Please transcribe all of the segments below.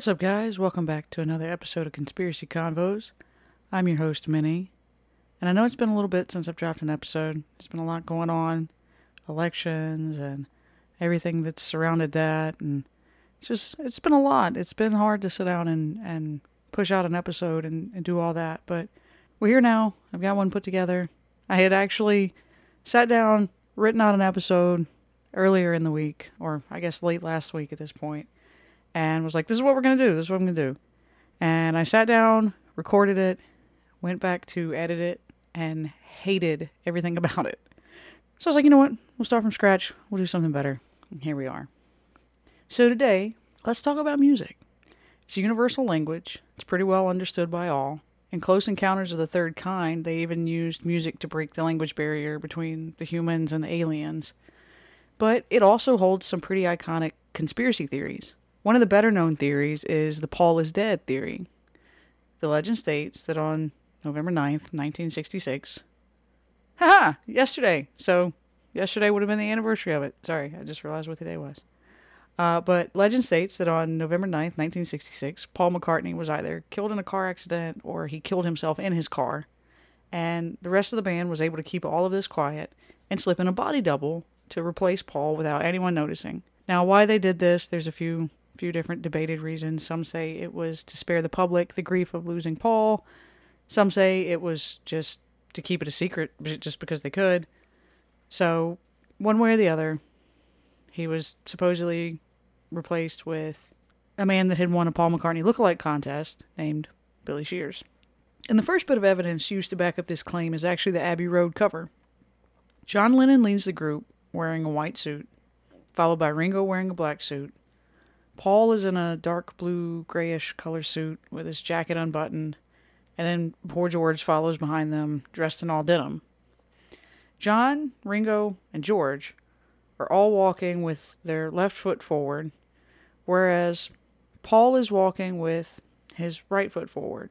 What's up, guys? Welcome back to another episode of Conspiracy Convos. I'm your host, Minnie, and I know it's been a little bit since I've dropped an episode. There's been a lot going on, elections and everything that's surrounded that, and it's just it's been a lot. It's been hard to sit down and and push out an episode and, and do all that, but we're here now. I've got one put together. I had actually sat down, written out an episode earlier in the week, or I guess late last week at this point and was like, this is what we're going to do. This is what I'm going to do. And I sat down, recorded it, went back to edit it, and hated everything about it. So I was like, you know what? We'll start from scratch. We'll do something better. And here we are. So today, let's talk about music. It's a universal language, it's pretty well understood by all. In Close Encounters of the Third Kind, they even used music to break the language barrier between the humans and the aliens. But it also holds some pretty iconic conspiracy theories. One of the better known theories is the Paul is dead theory. The legend states that on November 9th, 1966, haha, yesterday. So, yesterday would have been the anniversary of it. Sorry, I just realized what today was. Uh, but legend states that on November 9th, 1966, Paul McCartney was either killed in a car accident or he killed himself in his car. And the rest of the band was able to keep all of this quiet and slip in a body double to replace Paul without anyone noticing. Now, why they did this, there's a few few different debated reasons. Some say it was to spare the public the grief of losing Paul. Some say it was just to keep it a secret just because they could. So, one way or the other, he was supposedly replaced with a man that had won a Paul McCartney lookalike contest named Billy Shears. And the first bit of evidence used to back up this claim is actually the Abbey Road cover. John Lennon leads the group wearing a white suit, followed by Ringo wearing a black suit, Paul is in a dark blue, grayish color suit with his jacket unbuttoned, and then poor George follows behind them, dressed in all denim. John, Ringo, and George are all walking with their left foot forward, whereas Paul is walking with his right foot forward.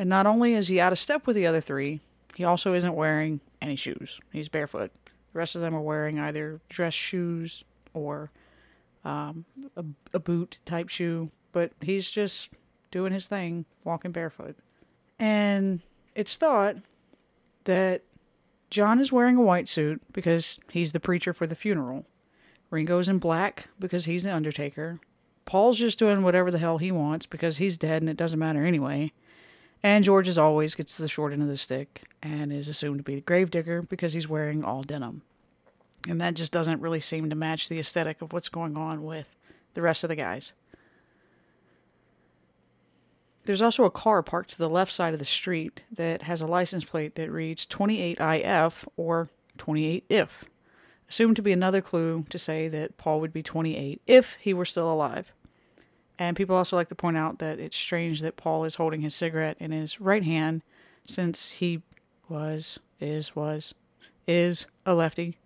And not only is he out of step with the other three, he also isn't wearing any shoes. He's barefoot. The rest of them are wearing either dress shoes or um, a, a boot type shoe, but he's just doing his thing, walking barefoot. And it's thought that John is wearing a white suit because he's the preacher for the funeral. Ringo's in black because he's the undertaker. Paul's just doing whatever the hell he wants because he's dead and it doesn't matter anyway. And George, as always, gets the short end of the stick and is assumed to be the gravedigger because he's wearing all denim. And that just doesn't really seem to match the aesthetic of what's going on with the rest of the guys. There's also a car parked to the left side of the street that has a license plate that reads 28IF or 28IF, assumed to be another clue to say that Paul would be 28 if he were still alive. And people also like to point out that it's strange that Paul is holding his cigarette in his right hand since he was, is, was, is a lefty.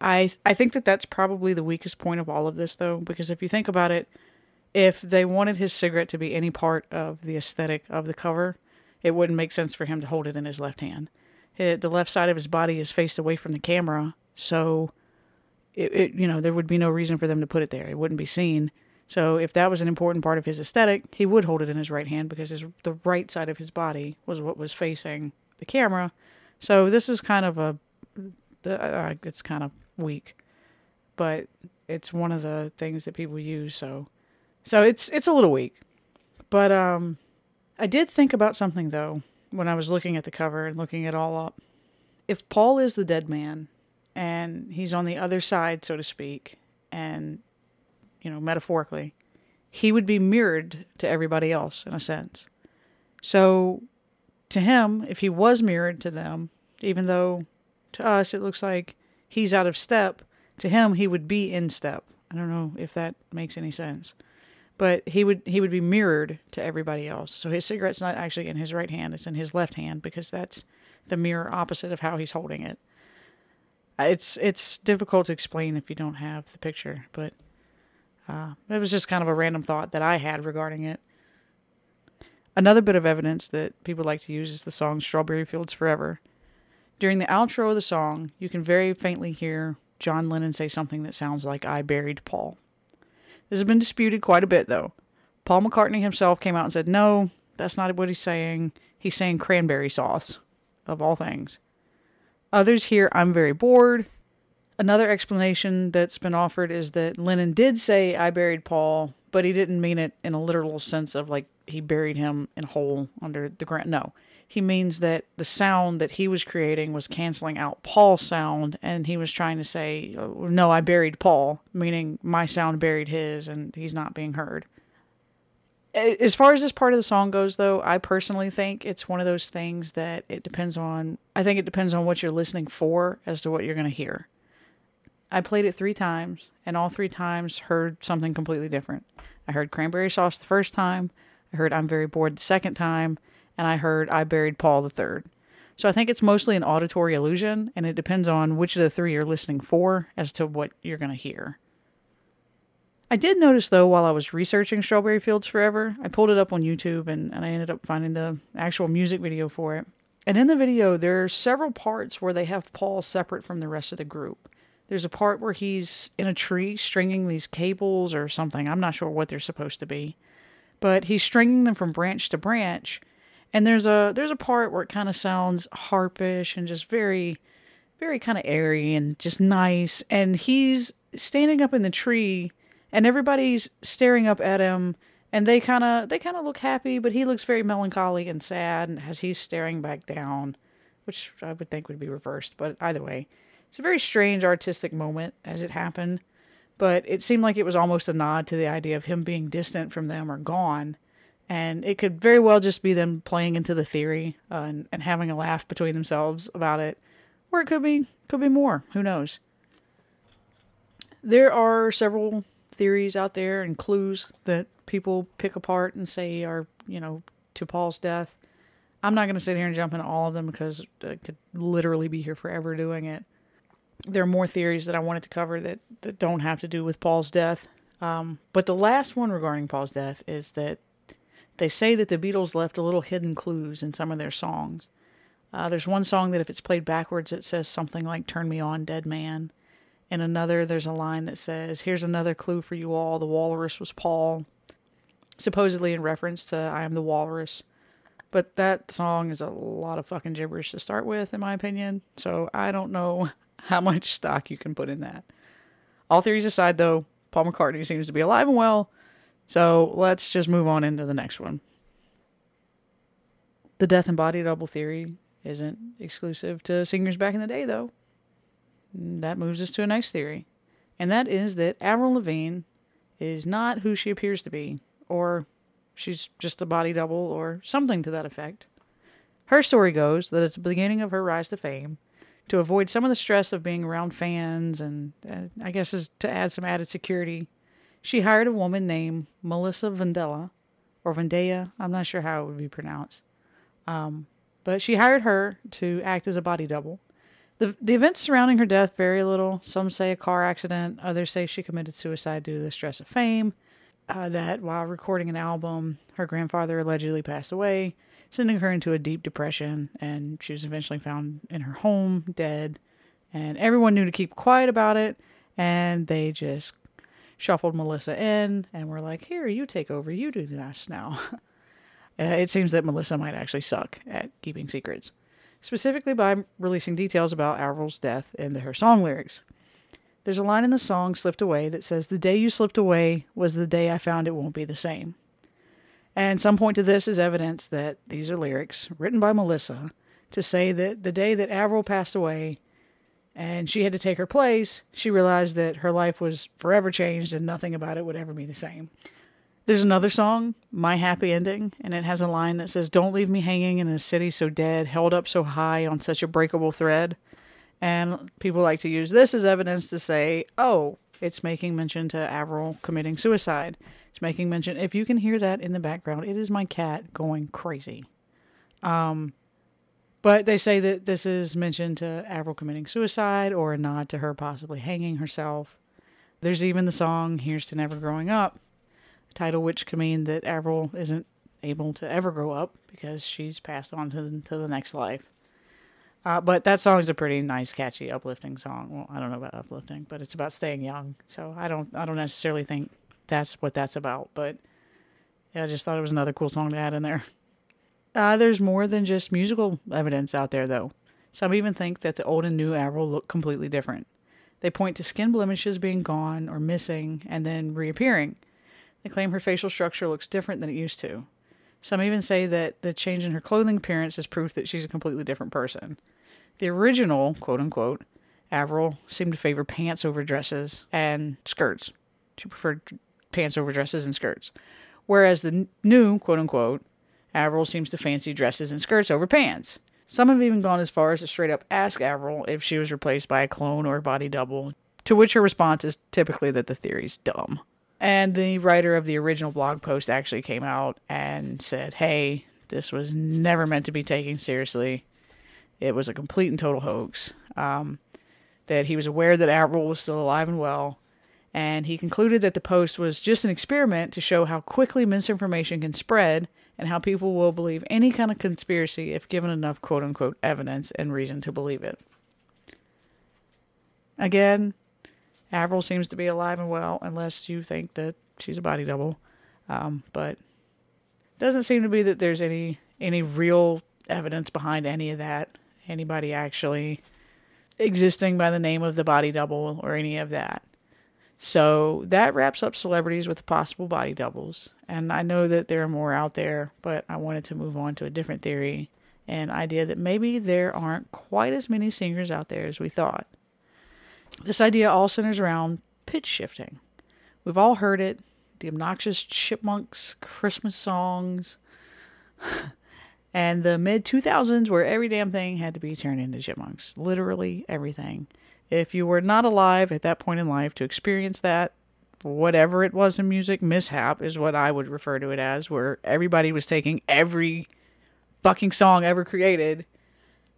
I I think that that's probably the weakest point of all of this though because if you think about it if they wanted his cigarette to be any part of the aesthetic of the cover it wouldn't make sense for him to hold it in his left hand. It, the left side of his body is faced away from the camera so it, it you know there would be no reason for them to put it there. It wouldn't be seen. So if that was an important part of his aesthetic he would hold it in his right hand because his the right side of his body was what was facing the camera. So this is kind of a the, uh, it's kind of weak, but it's one of the things that people use. So, so it's it's a little weak, but um, I did think about something though when I was looking at the cover and looking it all up. If Paul is the dead man, and he's on the other side, so to speak, and you know metaphorically, he would be mirrored to everybody else in a sense. So, to him, if he was mirrored to them, even though to us it looks like he's out of step, to him he would be in step. I don't know if that makes any sense. But he would he would be mirrored to everybody else. So his cigarette's not actually in his right hand, it's in his left hand because that's the mirror opposite of how he's holding it. It's it's difficult to explain if you don't have the picture, but uh, it was just kind of a random thought that I had regarding it. Another bit of evidence that people like to use is the song Strawberry Fields Forever. During the outro of the song, you can very faintly hear John Lennon say something that sounds like I buried Paul. This has been disputed quite a bit, though. Paul McCartney himself came out and said, no, that's not what he's saying. He's saying cranberry sauce, of all things. Others hear, I'm very bored. Another explanation that's been offered is that Lennon did say, I buried Paul, but he didn't mean it in a literal sense of like he buried him in a hole under the ground. No, he means that the sound that he was creating was canceling out Paul's sound, and he was trying to say, oh, No, I buried Paul, meaning my sound buried his, and he's not being heard. As far as this part of the song goes, though, I personally think it's one of those things that it depends on. I think it depends on what you're listening for as to what you're going to hear. I played it three times, and all three times heard something completely different. I heard cranberry sauce the first time, I heard I'm very bored the second time, and I heard I buried Paul the third. So I think it's mostly an auditory illusion, and it depends on which of the three you're listening for as to what you're going to hear. I did notice though while I was researching Strawberry Fields Forever, I pulled it up on YouTube and, and I ended up finding the actual music video for it. And in the video, there are several parts where they have Paul separate from the rest of the group. There's a part where he's in a tree stringing these cables or something. I'm not sure what they're supposed to be. But he's stringing them from branch to branch. And there's a there's a part where it kind of sounds harpish and just very very kind of airy and just nice and he's standing up in the tree and everybody's staring up at him and they kind of they kind of look happy but he looks very melancholy and sad as he's staring back down which I would think would be reversed but either way it's a very strange artistic moment as it happened, but it seemed like it was almost a nod to the idea of him being distant from them or gone. And it could very well just be them playing into the theory uh, and, and having a laugh between themselves about it. Or it could be could be more. Who knows? There are several theories out there and clues that people pick apart and say are, you know, to Paul's death. I'm not going to sit here and jump into all of them because I could literally be here forever doing it there are more theories that I wanted to cover that, that don't have to do with Paul's death. Um, but the last one regarding Paul's death is that they say that the Beatles left a little hidden clues in some of their songs. Uh, there's one song that if it's played backwards, it says something like "Turn me on, dead man." In another, there's a line that says, "Here's another clue for you all: the walrus was Paul," supposedly in reference to "I am the walrus." But that song is a lot of fucking gibberish to start with, in my opinion. So I don't know how much stock you can put in that. All theories aside, though, Paul McCartney seems to be alive and well, so let's just move on into the next one. The death and body double theory isn't exclusive to singers back in the day, though. That moves us to a next theory, and that is that Avril Lavigne is not who she appears to be, or she's just a body double, or something to that effect. Her story goes that at the beginning of her rise to fame, to avoid some of the stress of being around fans and uh, I guess is to add some added security. She hired a woman named Melissa Vandella or Vendea. I'm not sure how it would be pronounced. Um, but she hired her to act as a body double. The, the events surrounding her death vary a little. Some say a car accident, others say she committed suicide due to the stress of fame. Uh, that while recording an album, her grandfather allegedly passed away sending her into a deep depression. And she was eventually found in her home, dead. And everyone knew to keep quiet about it. And they just shuffled Melissa in and were like, Here, you take over. You do this now. uh, it seems that Melissa might actually suck at keeping secrets, specifically by releasing details about Avril's death into her song lyrics. There's a line in the song Slipped Away that says, The day you slipped away was the day I found it won't be the same. And some point to this is evidence that these are lyrics written by Melissa to say that the day that Avril passed away and she had to take her place, she realized that her life was forever changed and nothing about it would ever be the same. There's another song, My Happy Ending, and it has a line that says, Don't leave me hanging in a city so dead, held up so high on such a breakable thread. And people like to use this as evidence to say, oh, it's making mention to Avril committing suicide. It's making mention. If you can hear that in the background, it is my cat going crazy. Um, but they say that this is mentioned to Avril committing suicide or a nod to her possibly hanging herself. There's even the song "Here's to Never Growing Up," title which can mean that Avril isn't able to ever grow up because she's passed on to the, to the next life. Uh, but that song is a pretty nice, catchy, uplifting song. Well, I don't know about uplifting, but it's about staying young. So I don't, I don't necessarily think that's what that's about. But Yeah, I just thought it was another cool song to add in there. Uh, there's more than just musical evidence out there, though. Some even think that the old and new Avril look completely different. They point to skin blemishes being gone or missing and then reappearing. They claim her facial structure looks different than it used to. Some even say that the change in her clothing appearance is proof that she's a completely different person. The original, quote unquote, Avril seemed to favor pants over dresses and skirts. She preferred pants over dresses and skirts. Whereas the new, quote unquote, Avril seems to fancy dresses and skirts over pants. Some have even gone as far as to straight up ask Avril if she was replaced by a clone or a body double, to which her response is typically that the theory's dumb. And the writer of the original blog post actually came out and said, hey, this was never meant to be taken seriously. It was a complete and total hoax. Um, that he was aware that Avril was still alive and well. And he concluded that the post was just an experiment to show how quickly misinformation can spread and how people will believe any kind of conspiracy if given enough quote unquote evidence and reason to believe it. Again, Avril seems to be alive and well, unless you think that she's a body double. Um, but doesn't seem to be that there's any any real evidence behind any of that. Anybody actually existing by the name of the body double or any of that. So that wraps up celebrities with possible body doubles. And I know that there are more out there, but I wanted to move on to a different theory an idea that maybe there aren't quite as many singers out there as we thought. This idea all centers around pitch shifting. We've all heard it the obnoxious chipmunks, Christmas songs, and the mid 2000s where every damn thing had to be turned into chipmunks. Literally everything. If you were not alive at that point in life to experience that, whatever it was in music, mishap is what I would refer to it as, where everybody was taking every fucking song ever created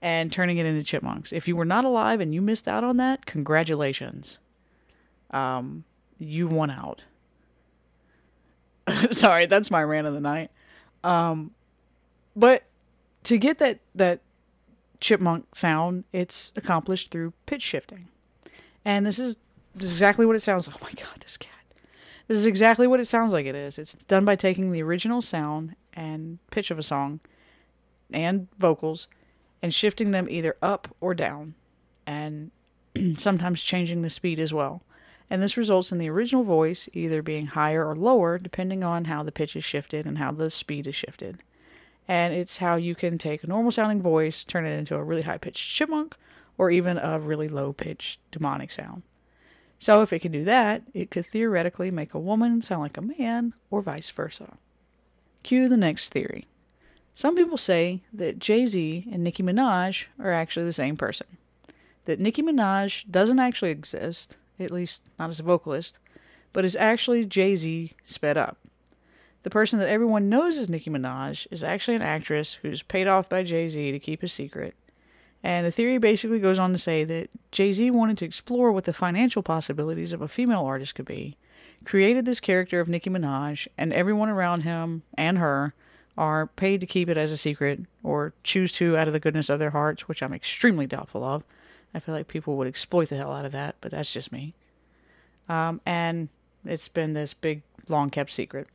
and turning it into chipmunks. If you were not alive and you missed out on that, congratulations. Um, you won out. Sorry, that's my rant of the night. Um, but to get that that chipmunk sound, it's accomplished through pitch shifting. And this is, this is exactly what it sounds like. Oh my god, this cat. This is exactly what it sounds like it is. It's done by taking the original sound and pitch of a song and vocals and shifting them either up or down and sometimes changing the speed as well. And this results in the original voice either being higher or lower depending on how the pitch is shifted and how the speed is shifted and it's how you can take a normal sounding voice, turn it into a really high pitched chipmunk, or even a really low pitched demonic sound. So, if it can do that, it could theoretically make a woman sound like a man, or vice versa. Cue the next theory. Some people say that Jay Z and Nicki Minaj are actually the same person. That Nicki Minaj doesn't actually exist, at least not as a vocalist, but is actually Jay Z sped up. The person that everyone knows as Nicki Minaj is actually an actress who's paid off by Jay Z to keep a secret. And the theory basically goes on to say that Jay Z wanted to explore what the financial possibilities of a female artist could be, created this character of Nicki Minaj, and everyone around him and her are paid to keep it as a secret or choose to out of the goodness of their hearts, which I'm extremely doubtful of. I feel like people would exploit the hell out of that, but that's just me. Um, and it's been this big, long kept secret.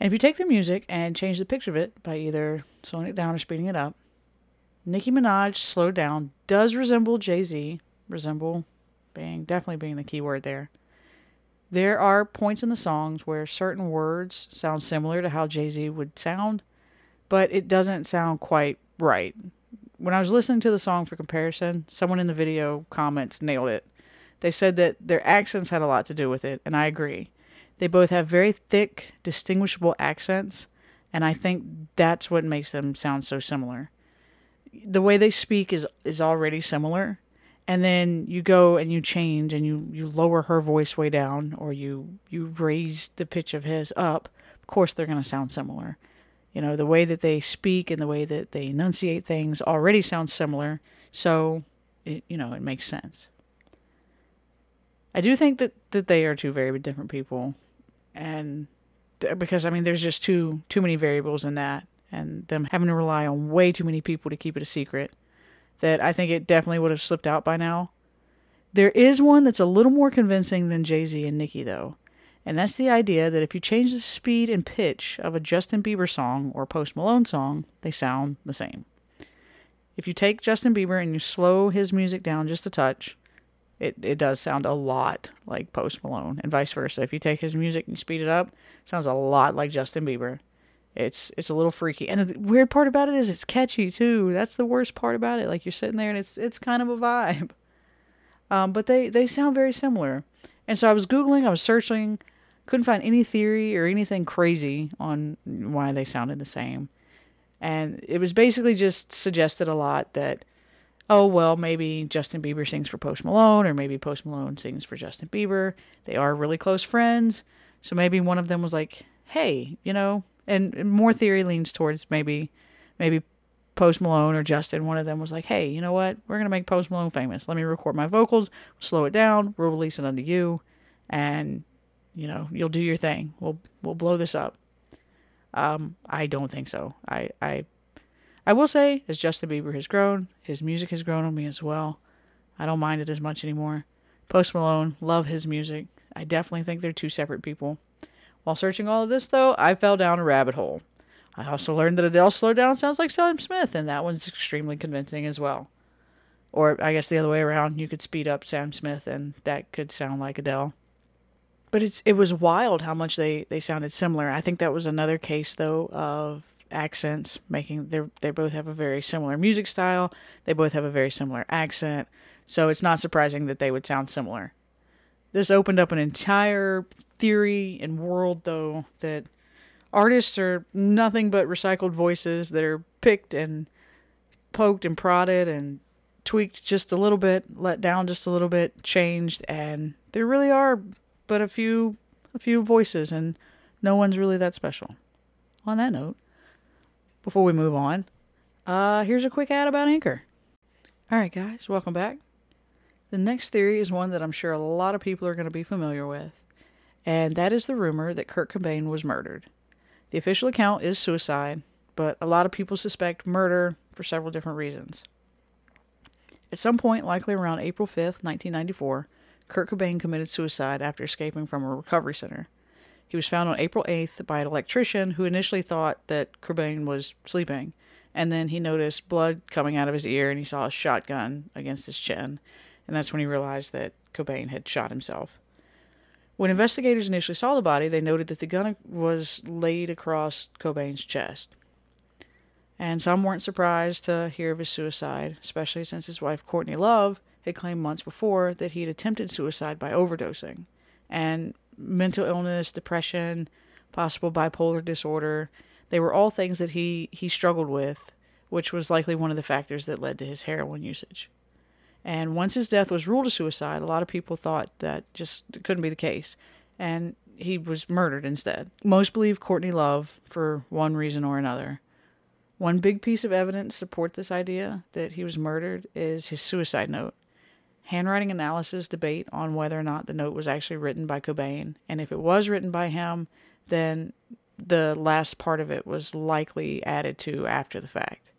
And if you take the music and change the picture of it by either slowing it down or speeding it up, Nicki Minaj slowed down does resemble Jay Z, resemble being definitely being the key word there. There are points in the songs where certain words sound similar to how Jay Z would sound, but it doesn't sound quite right. When I was listening to the song for comparison, someone in the video comments nailed it. They said that their accents had a lot to do with it, and I agree. They both have very thick, distinguishable accents, and I think that's what makes them sound so similar. The way they speak is is already similar, and then you go and you change and you you lower her voice way down or you you raise the pitch of his up. Of course, they're going to sound similar. You know, the way that they speak and the way that they enunciate things already sounds similar, so it you know it makes sense. I do think that that they are two very different people and because I mean there's just too too many variables in that and them having to rely on way too many people to keep it a secret that I think it definitely would have slipped out by now. There is one that's a little more convincing than Jay-Z and Nicki though. And that's the idea that if you change the speed and pitch of a Justin Bieber song or Post Malone song, they sound the same. If you take Justin Bieber and you slow his music down just a touch, it, it does sound a lot like Post Malone, and vice versa. If you take his music and speed it up, it sounds a lot like Justin Bieber. It's it's a little freaky, and the weird part about it is it's catchy too. That's the worst part about it. Like you're sitting there and it's it's kind of a vibe. Um, but they they sound very similar, and so I was googling, I was searching, couldn't find any theory or anything crazy on why they sounded the same, and it was basically just suggested a lot that oh, well, maybe Justin Bieber sings for Post Malone, or maybe Post Malone sings for Justin Bieber. They are really close friends. So maybe one of them was like, hey, you know, and more theory leans towards maybe, maybe Post Malone or Justin, one of them was like, hey, you know what? We're going to make Post Malone famous. Let me record my vocals, slow it down, we'll release it under you, and, you know, you'll do your thing. We'll, we'll blow this up. Um, I don't think so. I, I I will say, as Justin Bieber has grown, his music has grown on me as well. I don't mind it as much anymore. Post Malone, love his music. I definitely think they're two separate people. While searching all of this, though, I fell down a rabbit hole. I also learned that Adele Slow down sounds like Sam Smith, and that one's extremely convincing as well. Or I guess the other way around, you could speed up Sam Smith, and that could sound like Adele. But it's it was wild how much they they sounded similar. I think that was another case though of accents, making they they both have a very similar music style. They both have a very similar accent, so it's not surprising that they would sound similar. This opened up an entire theory and world, though, that artists are nothing but recycled voices that are picked and poked and prodded and tweaked just a little bit, let down just a little bit, changed, and there really are but a few a few voices and no one's really that special. On that note, before we move on, uh, here's a quick ad about Anchor. All right, guys, welcome back. The next theory is one that I'm sure a lot of people are going to be familiar with, and that is the rumor that Kurt Cobain was murdered. The official account is suicide, but a lot of people suspect murder for several different reasons. At some point, likely around April 5th, 1994, Kurt Cobain committed suicide after escaping from a recovery center. He was found on April 8th by an electrician who initially thought that Cobain was sleeping. And then he noticed blood coming out of his ear and he saw a shotgun against his chin. And that's when he realized that Cobain had shot himself. When investigators initially saw the body, they noted that the gun was laid across Cobain's chest. And some weren't surprised to hear of his suicide, especially since his wife Courtney Love had claimed months before that he had attempted suicide by overdosing. And mental illness, depression, possible bipolar disorder. They were all things that he, he struggled with, which was likely one of the factors that led to his heroin usage. And once his death was ruled a suicide, a lot of people thought that just couldn't be the case. And he was murdered instead. Most believe Courtney Love for one reason or another. One big piece of evidence support this idea that he was murdered is his suicide note handwriting analysis debate on whether or not the note was actually written by Cobain. And if it was written by him, then the last part of it was likely added to after the fact.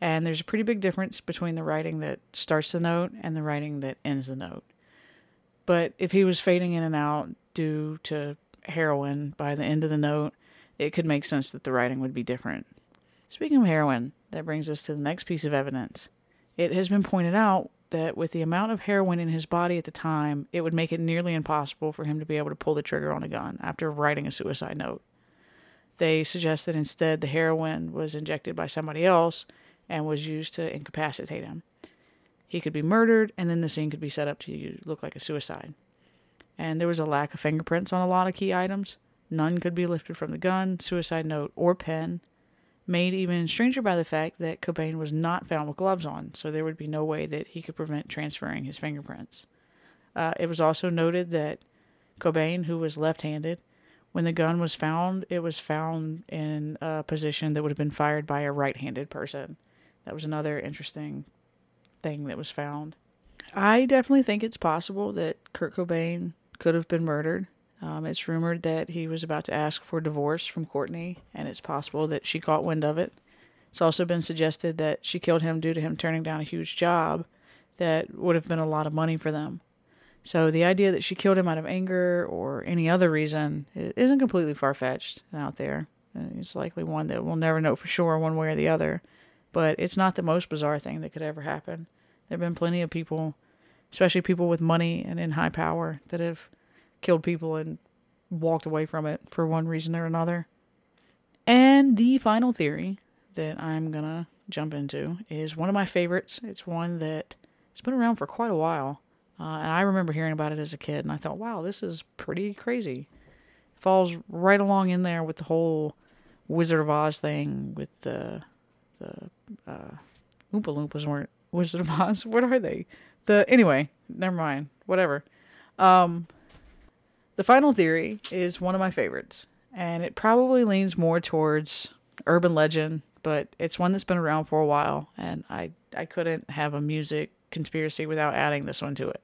And there's a pretty big difference between the writing that starts the note and the writing that ends the note. But if he was fading in and out due to heroin by the end of the note, it could make sense that the writing would be different. Speaking of heroin, that brings us to the next piece of evidence. It has been pointed out that with the amount of heroin in his body at the time, it would make it nearly impossible for him to be able to pull the trigger on a gun after writing a suicide note. They suggest that instead the heroin was injected by somebody else and was used to incapacitate him. He could be murdered, and then the scene could be set up to look like a suicide. And there was a lack of fingerprints on a lot of key items. None could be lifted from the gun, suicide note, or pen made even stranger by the fact that Cobain was not found with gloves on, so there would be no way that he could prevent transferring his fingerprints. Uh, it was also noted that Cobain, who was left handed, when the gun was found, it was found in a position that would have been fired by a right handed person. That was another interesting thing that was found. I definitely think it's possible that Kurt Cobain could have been murdered. Um, it's rumored that he was about to ask for divorce from Courtney, and it's possible that she caught wind of it. It's also been suggested that she killed him due to him turning down a huge job that would have been a lot of money for them. So the idea that she killed him out of anger or any other reason isn't completely far fetched out there. It's likely one that we'll never know for sure, one way or the other. But it's not the most bizarre thing that could ever happen. There have been plenty of people, especially people with money and in high power, that have killed people and walked away from it for one reason or another. And the final theory that I'm going to jump into is one of my favorites. It's one that has been around for quite a while. Uh, and I remember hearing about it as a kid, and I thought, wow, this is pretty crazy. It falls right along in there with the whole Wizard of Oz thing with the the uh, Oompa Loompas weren't Wizard of Oz. What are they? The anyway, never mind. Whatever. Um, the final theory is one of my favorites, and it probably leans more towards urban legend, but it's one that's been around for a while, and I I couldn't have a music conspiracy without adding this one to it.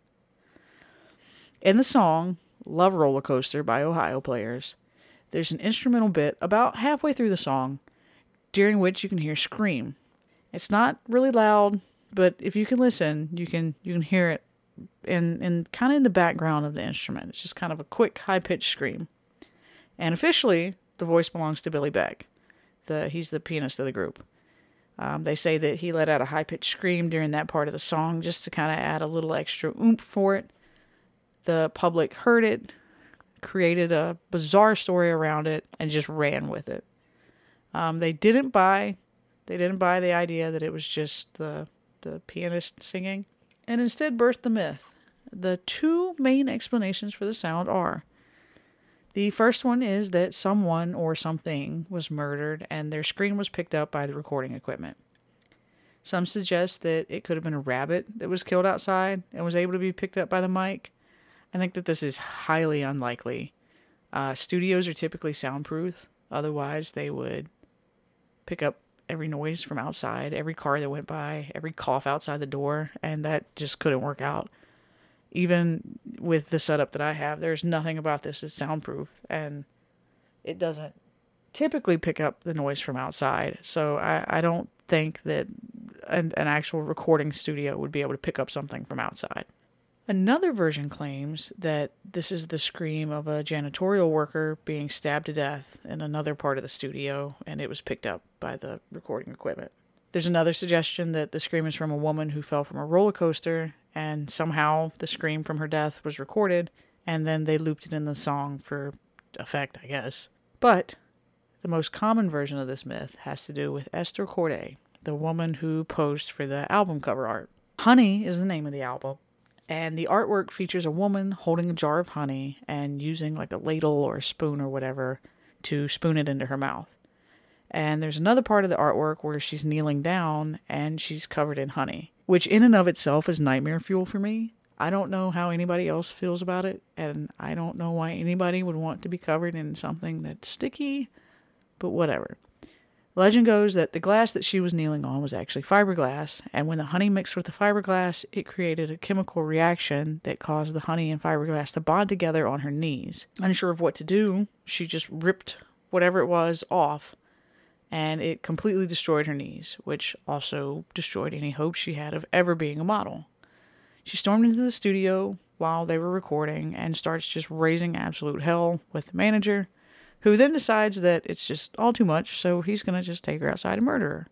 In the song Love Roller Coaster by Ohio Players, there's an instrumental bit about halfway through the song during which you can hear scream. It's not really loud, but if you can listen, you can you can hear it in in kind of in the background of the instrument. It's just kind of a quick high pitched scream. And officially, the voice belongs to Billy Beck. The he's the pianist of the group. Um, they say that he let out a high pitched scream during that part of the song just to kind of add a little extra oomph for it. The public heard it, created a bizarre story around it, and just ran with it. Um, they didn't buy, they didn't buy the idea that it was just the the pianist singing and instead birthed the myth. The two main explanations for the sound are the first one is that someone or something was murdered and their scream was picked up by the recording equipment. Some suggest that it could have been a rabbit that was killed outside and was able to be picked up by the mic. I think that this is highly unlikely. Uh, studios are typically soundproof, otherwise, they would pick up every noise from outside, every car that went by, every cough outside the door, and that just couldn't work out. Even with the setup that I have, there's nothing about this that's soundproof, and it doesn't typically pick up the noise from outside. So I, I don't think that an, an actual recording studio would be able to pick up something from outside. Another version claims that this is the scream of a janitorial worker being stabbed to death in another part of the studio, and it was picked up by the recording equipment. There's another suggestion that the scream is from a woman who fell from a roller coaster, and somehow the scream from her death was recorded, and then they looped it in the song for effect, I guess. But the most common version of this myth has to do with Esther Cordet, the woman who posed for the album cover art. Honey is the name of the album, and the artwork features a woman holding a jar of honey and using like a ladle or a spoon or whatever to spoon it into her mouth. And there's another part of the artwork where she's kneeling down and she's covered in honey, which in and of itself is nightmare fuel for me. I don't know how anybody else feels about it, and I don't know why anybody would want to be covered in something that's sticky, but whatever. Legend goes that the glass that she was kneeling on was actually fiberglass, and when the honey mixed with the fiberglass, it created a chemical reaction that caused the honey and fiberglass to bond together on her knees. Unsure of what to do, she just ripped whatever it was off, and it completely destroyed her knees, which also destroyed any hope she had of ever being a model. She stormed into the studio while they were recording and starts just raising absolute hell with the manager who then decides that it's just all too much, so he's going to just take her outside and murder her.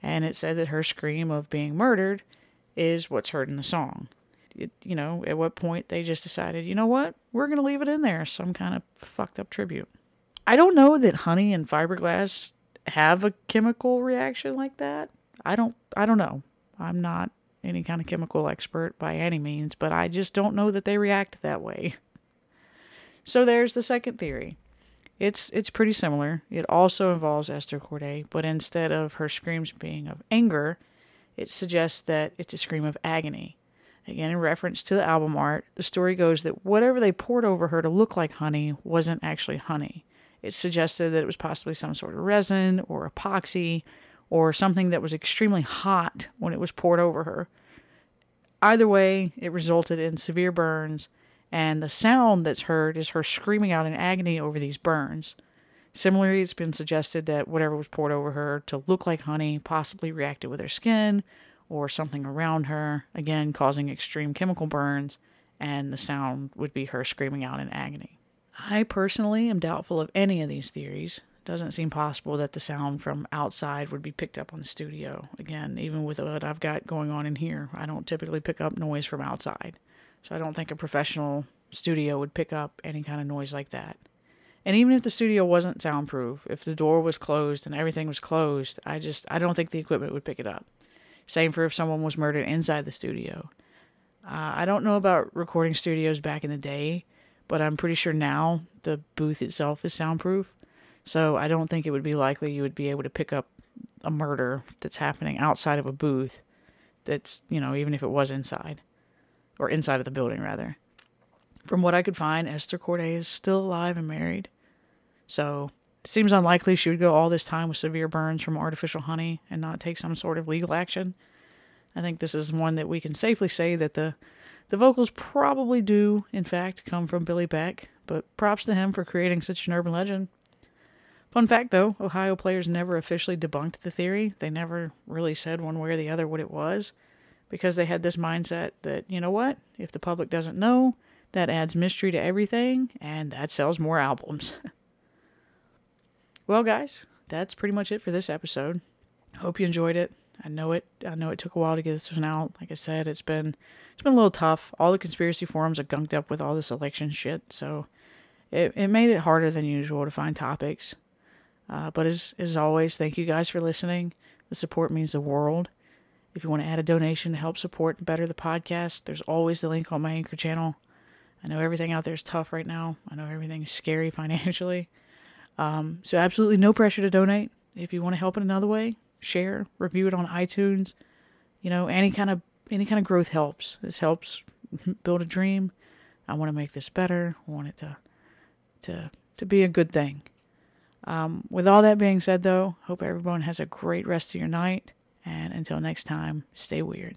And it said that her scream of being murdered is what's heard in the song. It, you know, at what point they just decided, you know what, we're going to leave it in there, some kind of fucked up tribute. I don't know that honey and fiberglass have a chemical reaction like that. I don't I don't know. I'm not any kind of chemical expert by any means, but I just don't know that they react that way. So there's the second theory. It's it's pretty similar. It also involves Esther Cordet, but instead of her screams being of anger, it suggests that it's a scream of agony. Again, in reference to the album art, the story goes that whatever they poured over her to look like honey wasn't actually honey. It suggested that it was possibly some sort of resin or epoxy or something that was extremely hot when it was poured over her. Either way, it resulted in severe burns and the sound that's heard is her screaming out in agony over these burns. Similarly, it's been suggested that whatever was poured over her to look like honey possibly reacted with her skin or something around her, again causing extreme chemical burns, and the sound would be her screaming out in agony. I personally am doubtful of any of these theories. It doesn't seem possible that the sound from outside would be picked up on the studio. Again, even with what I've got going on in here, I don't typically pick up noise from outside. So I don't think a professional studio would pick up any kind of noise like that. And even if the studio wasn't soundproof, if the door was closed and everything was closed, I just I don't think the equipment would pick it up. Same for if someone was murdered inside the studio. Uh, I don't know about recording studios back in the day, but I'm pretty sure now the booth itself is soundproof. So I don't think it would be likely you would be able to pick up a murder that's happening outside of a booth that's, you know, even if it was inside or inside of the building rather. From what I could find, Esther Cordet is still alive and married. So it seems unlikely she would go all this time with severe burns from artificial honey and not take some sort of legal action. I think this is one that we can safely say that the the vocals probably do, in fact, come from Billy Beck, but props to him for creating such an urban legend. Fun fact though, Ohio players never officially debunked the theory. They never really said one way or the other what it was because they had this mindset that, you know what, if the public doesn't know, that adds mystery to everything and that sells more albums. well, guys, that's pretty much it for this episode. Hope you enjoyed it. I know it. I know it took a while to get this one out. Like I said, it's been it's been a little tough. All the conspiracy forums are gunked up with all this election shit, so it it made it harder than usual to find topics. Uh, but as as always, thank you guys for listening. The support means the world. If you want to add a donation to help support and better the podcast, there's always the link on my Anchor channel. I know everything out there is tough right now. I know everything's scary financially. Um, so absolutely no pressure to donate. If you want to help in another way, share, review it on iTunes. You know, any kind of any kind of growth helps. This helps build a dream. I want to make this better. I want it to to to be a good thing. Um, with all that being said, though, hope everyone has a great rest of your night. And until next time, stay weird.